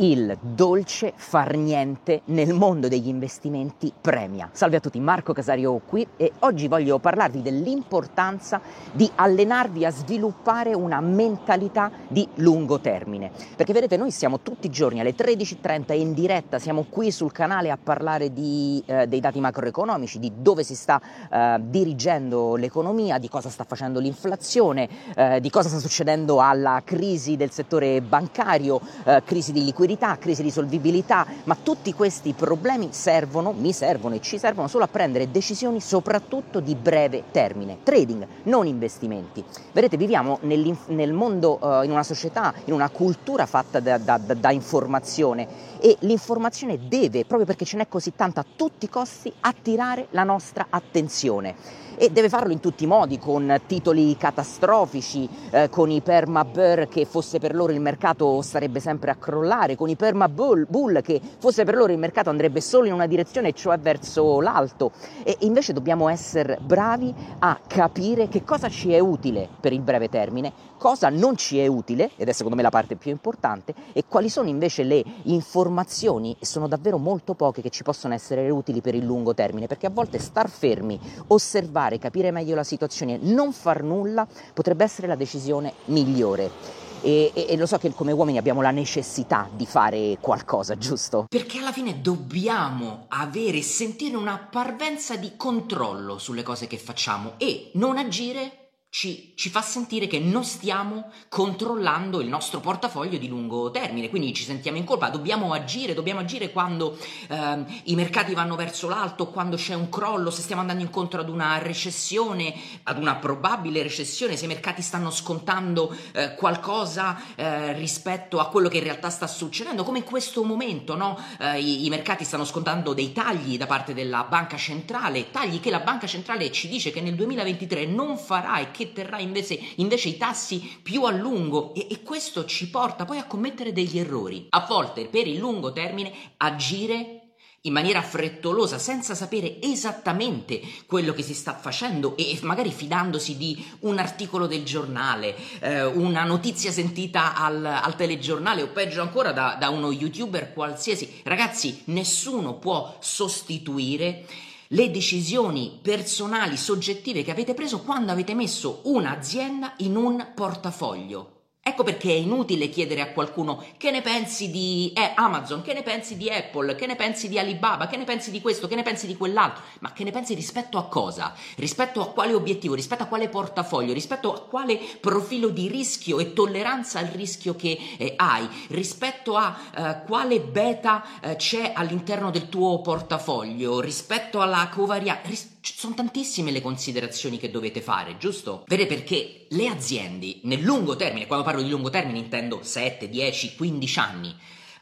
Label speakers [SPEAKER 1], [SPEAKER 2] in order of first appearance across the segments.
[SPEAKER 1] il dolce far niente nel mondo degli investimenti premia. Salve a tutti, Marco Casario qui e oggi voglio parlarvi dell'importanza di allenarvi a sviluppare una mentalità di lungo termine. Perché vedete, noi siamo tutti i giorni alle 13.30 in diretta, siamo qui sul canale a parlare di, eh, dei dati macroeconomici, di dove si sta eh, dirigendo l'economia, di cosa sta facendo l'inflazione, eh, di cosa sta succedendo alla crisi del settore bancario, eh, crisi di liquidità liquidità, crisi di solvibilità, ma tutti questi problemi servono, mi servono e ci servono solo a prendere decisioni soprattutto di breve termine, trading, non investimenti. Vedete, viviamo nel mondo, uh, in una società, in una cultura fatta da, da, da, da informazione. E l'informazione deve, proprio perché ce n'è così tanta, a tutti i costi attirare la nostra attenzione. E deve farlo in tutti i modi, con titoli catastrofici, eh, con i perma bear che fosse per loro il mercato starebbe sempre a crollare, con i perma bull, che fosse per loro il mercato andrebbe solo in una direzione, cioè verso l'alto. E invece dobbiamo essere bravi a capire che cosa ci è utile per il breve termine, cosa non ci è utile, ed è secondo me la parte più importante, e quali sono invece le informazioni, e sono davvero molto poche, che ci possono essere utili per il lungo termine, perché a volte star fermi, osservare, capire meglio la situazione, non far nulla potrebbe essere la decisione migliore. E, e, e, lo so che come uomini abbiamo la necessità di fare qualcosa, giusto?
[SPEAKER 2] Perché alla fine dobbiamo avere e sentire una parvenza di controllo sulle cose che facciamo e non agire ci, ci, fa sentire che non stiamo controllando il nostro portafoglio di lungo termine, quindi ci sentiamo in colpa, dobbiamo agire, dobbiamo agire quando eh, i mercati vanno verso l'alto, quando c'è un crollo, se stiamo andando incontro ad una recessione, ad una probabile recessione, se i mercati stanno scontando eh, qualcosa eh, rispetto a quello che in realtà sta succedendo, come in questo momento no? Eh, i, i mercati stanno scontando dei tagli da parte della banca centrale, tagli che la banca centrale ci dice che nel 2023 non farà e che terrà invece, invece i tassi più a lungo e, e questo ci porta poi a commettere degli errori. A volte per il lungo termine agire in maniera frettolosa, senza sapere esattamente quello che si sta facendo e magari fidandosi di un articolo del giornale, eh, una notizia sentita al, al, telegiornale o peggio ancora da, da uno youtuber qualsiasi. Ragazzi, nessuno può sostituire le decisioni personali, soggettive che avete preso quando avete messo un'azienda in un portafoglio. Ecco perché è inutile chiedere a qualcuno che ne pensi di eh, Amazon, che ne pensi di Apple, che ne pensi di Alibaba, che ne pensi di questo, che ne pensi di quell'altro, ma che ne pensi rispetto a cosa? Rispetto a quale obiettivo, rispetto a quale portafoglio, rispetto a quale profilo di rischio e tolleranza al rischio che eh, hai, rispetto a eh, quale beta eh, c'è all'interno del tuo portafoglio, rispetto alla covarianza. Ris- sono tantissime le considerazioni che dovete fare, giusto? Vede perché le aziende nel lungo termine, quando parlo di lungo termine intendo 7, 10, 15 anni,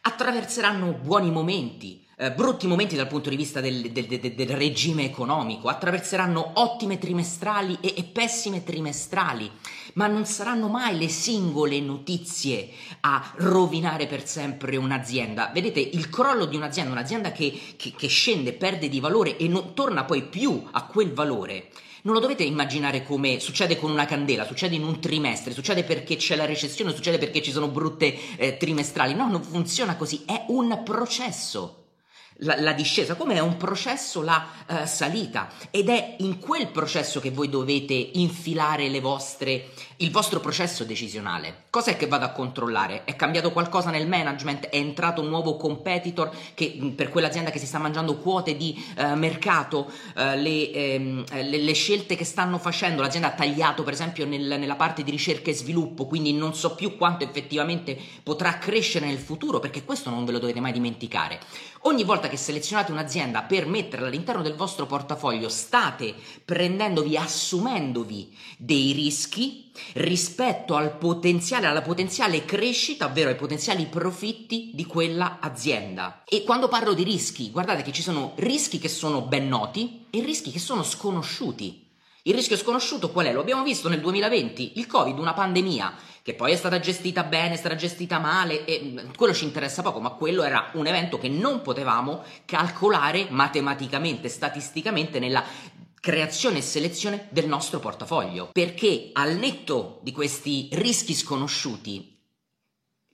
[SPEAKER 2] attraverseranno buoni momenti, eh, brutti momenti dal punto di vista del, del, del, del regime economico, attraverseranno ottime trimestrali e, e, pessime trimestrali, ma non saranno mai le singole notizie a rovinare per sempre un'azienda. Vedete, il crollo di un'azienda, un'azienda che, che, che scende, perde di valore e non torna poi più a quel valore, non lo dovete immaginare come succede con una candela, succede in un trimestre, succede perché c'è la recessione, succede perché ci sono brutte eh, trimestrali. No, non funziona così, è un processo la, la discesa, come è un processo la uh, salita ed è in quel processo che voi dovete infilare vostre, il vostro processo decisionale. Cos'è che vado a controllare? È cambiato qualcosa nel management? È entrato un nuovo competitor che, per quell'azienda che si sta mangiando quote di uh, mercato? Uh, le, ehm, le, le, scelte che stanno facendo? L'azienda ha tagliato per esempio nel, nella parte di ricerca e sviluppo, quindi non so più quanto effettivamente potrà crescere nel futuro perché questo non ve lo dovete mai dimenticare. Ogni volta che selezionate un'azienda per metterla all'interno del vostro portafoglio, state prendendovi, assumendovi dei rischi rispetto al potenziale, alla potenziale crescita, ovvero ai potenziali profitti di quella azienda. E quando parlo di rischi, guardate che ci sono rischi che sono ben noti e rischi che sono sconosciuti. Il rischio sconosciuto qual è? Lo abbiamo visto nel 2020, il Covid, una pandemia che poi è stata gestita bene, è stata gestita male e mm, quello ci interessa poco, ma quello era un evento che non potevamo calcolare matematicamente, statisticamente nella creazione e selezione del nostro portafoglio, perché al netto di questi rischi sconosciuti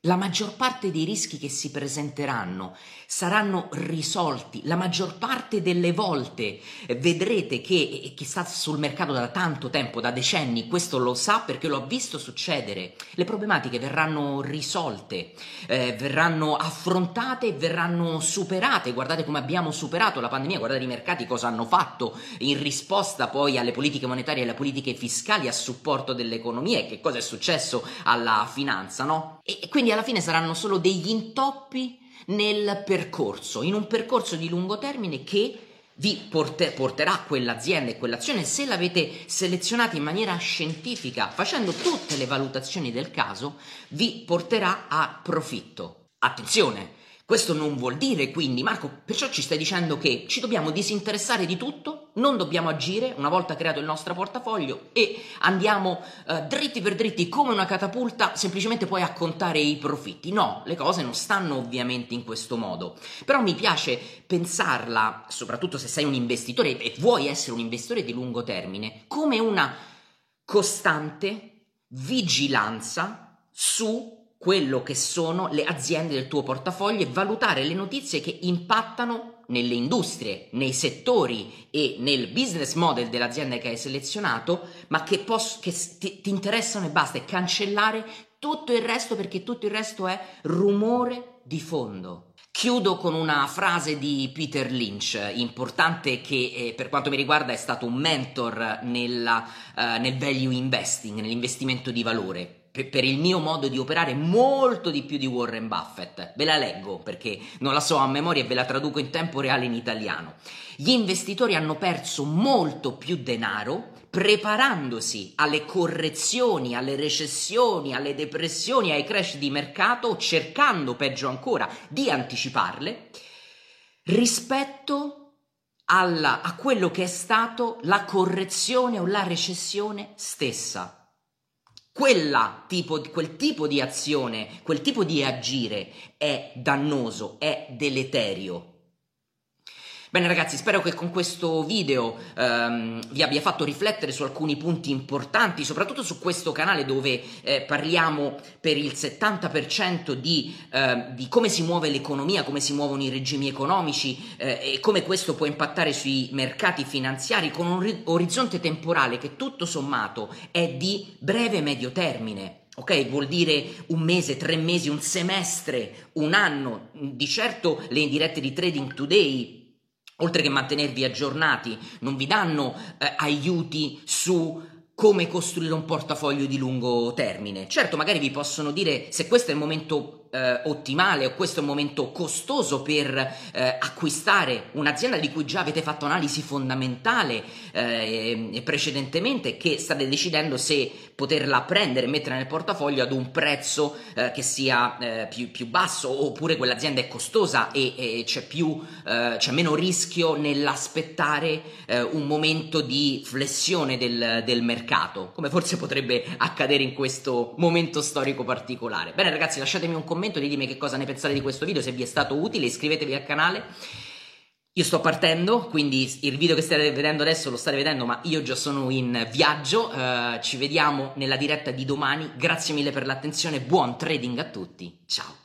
[SPEAKER 2] la maggior parte dei rischi che si presenteranno saranno risolti. La maggior parte delle volte eh, vedrete che chi sta sul mercato da tanto tempo, da decenni, questo lo sa perché lo ha visto succedere. Le problematiche verranno risolte, eh, verranno affrontate verranno superate. Guardate come abbiamo superato la pandemia, guardate i mercati cosa hanno fatto in risposta poi alle politiche monetarie e alle politiche fiscali a supporto dell'economia e che cosa è successo alla finanza, no? E quindi alla fine saranno solo degli intoppi nel percorso, in un percorso di lungo termine che vi porter- porterà quell'azienda e quell'azione se l'avete selezionata in maniera scientifica, facendo tutte le valutazioni del caso, vi porterà a profitto. Attenzione, questo non vuol dire quindi, Marco, perciò ci stai dicendo che ci dobbiamo disinteressare di tutto, non dobbiamo agire una volta creato il nostro portafoglio e andiamo eh, dritti per dritti come una catapulta semplicemente poi a contare i profitti. No, le cose non stanno ovviamente in questo modo, però mi piace pensarla, soprattutto se sei un investitore e vuoi essere un investitore di lungo termine, come una costante vigilanza su quello che sono le aziende del tuo portafoglio e valutare le notizie che impattano nelle industrie, nei settori e nel business model dell'azienda che hai selezionato, ma che, poss- che ti, ti interessano e basta, e cancellare tutto il resto perché tutto il resto è rumore di fondo. Chiudo con una frase di Peter Lynch, importante che eh, per quanto mi riguarda è stato un mentor nella, uh, nel value investing, nell'investimento di valore per il mio modo di operare molto di più di Warren Buffett. Ve la leggo perché non la so a memoria e ve la traduco in tempo reale in italiano. Gli investitori hanno perso molto più denaro preparandosi alle correzioni, alle recessioni, alle depressioni, ai crash di mercato, cercando peggio ancora di anticiparle, rispetto alla, a quello che è stato la correzione o la recessione stessa tipo, quel tipo di azione, quel tipo di agire è dannoso, è deleterio. Bene ragazzi, spero che con questo video ehm, vi abbia fatto riflettere su alcuni punti importanti, soprattutto su questo canale dove eh, parliamo per il 70% di, eh, di, come si muove l'economia, come si muovono i regimi economici eh, e come questo può impattare sui mercati finanziari con un ri- orizzonte temporale che tutto sommato è di breve e medio termine. Ok, vuol dire un mese, tre mesi, un semestre, un anno. Di certo le indirette di Trading Today oltre che mantenervi aggiornati, non vi danno eh, aiuti su come costruire un portafoglio di lungo termine. Certo, magari vi possono dire se questo è il momento eh, ottimale o questo è un momento costoso per eh, acquistare un'azienda di cui già avete fatto analisi fondamentale eh, precedentemente che state decidendo se poterla prendere e mettere nel portafoglio ad un prezzo eh, che sia eh, più, più, basso oppure quell'azienda è costosa e, e c'è, più, eh, c'è meno rischio nell'aspettare un momento di flessione del, del mercato come forse potrebbe accadere in questo momento storico particolare. Bene ragazzi lasciatemi un commento commento, ditemi che cosa ne pensate di questo video, se vi è stato utile, iscrivetevi al canale. Io sto partendo, quindi il video che state vedendo adesso lo state vedendo, ma io già sono in viaggio. Uh, ci vediamo nella diretta di domani. Grazie mille per l'attenzione, buon trading a tutti. Ciao.